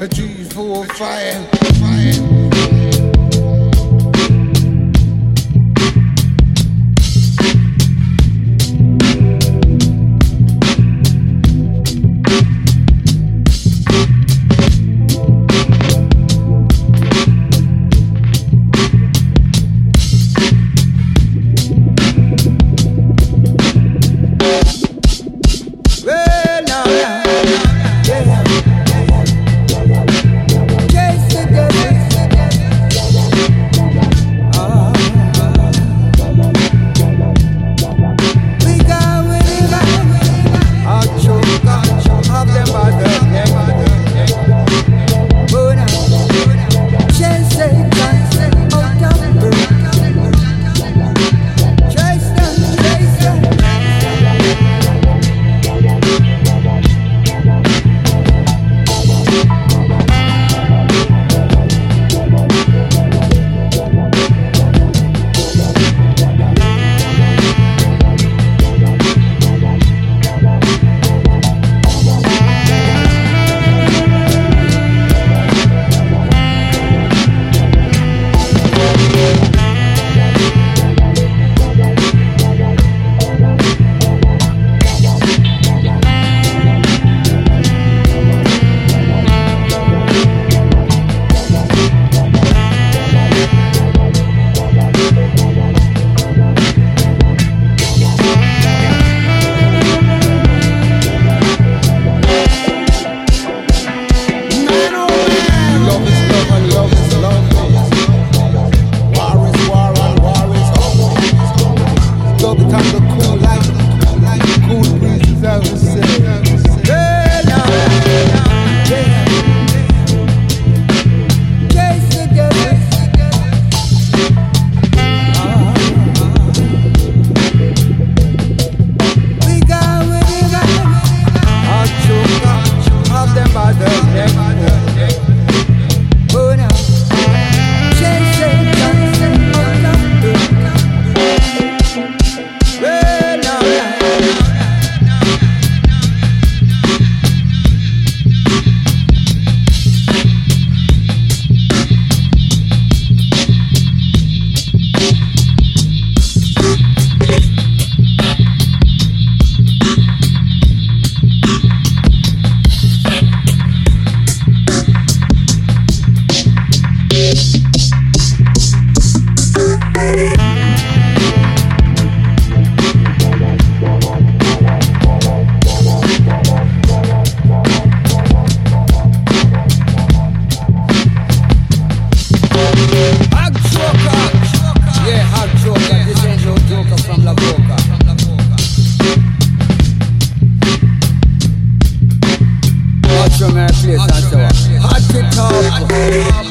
a trees full of fire, fire. Ashley Sancho. Hot to talk.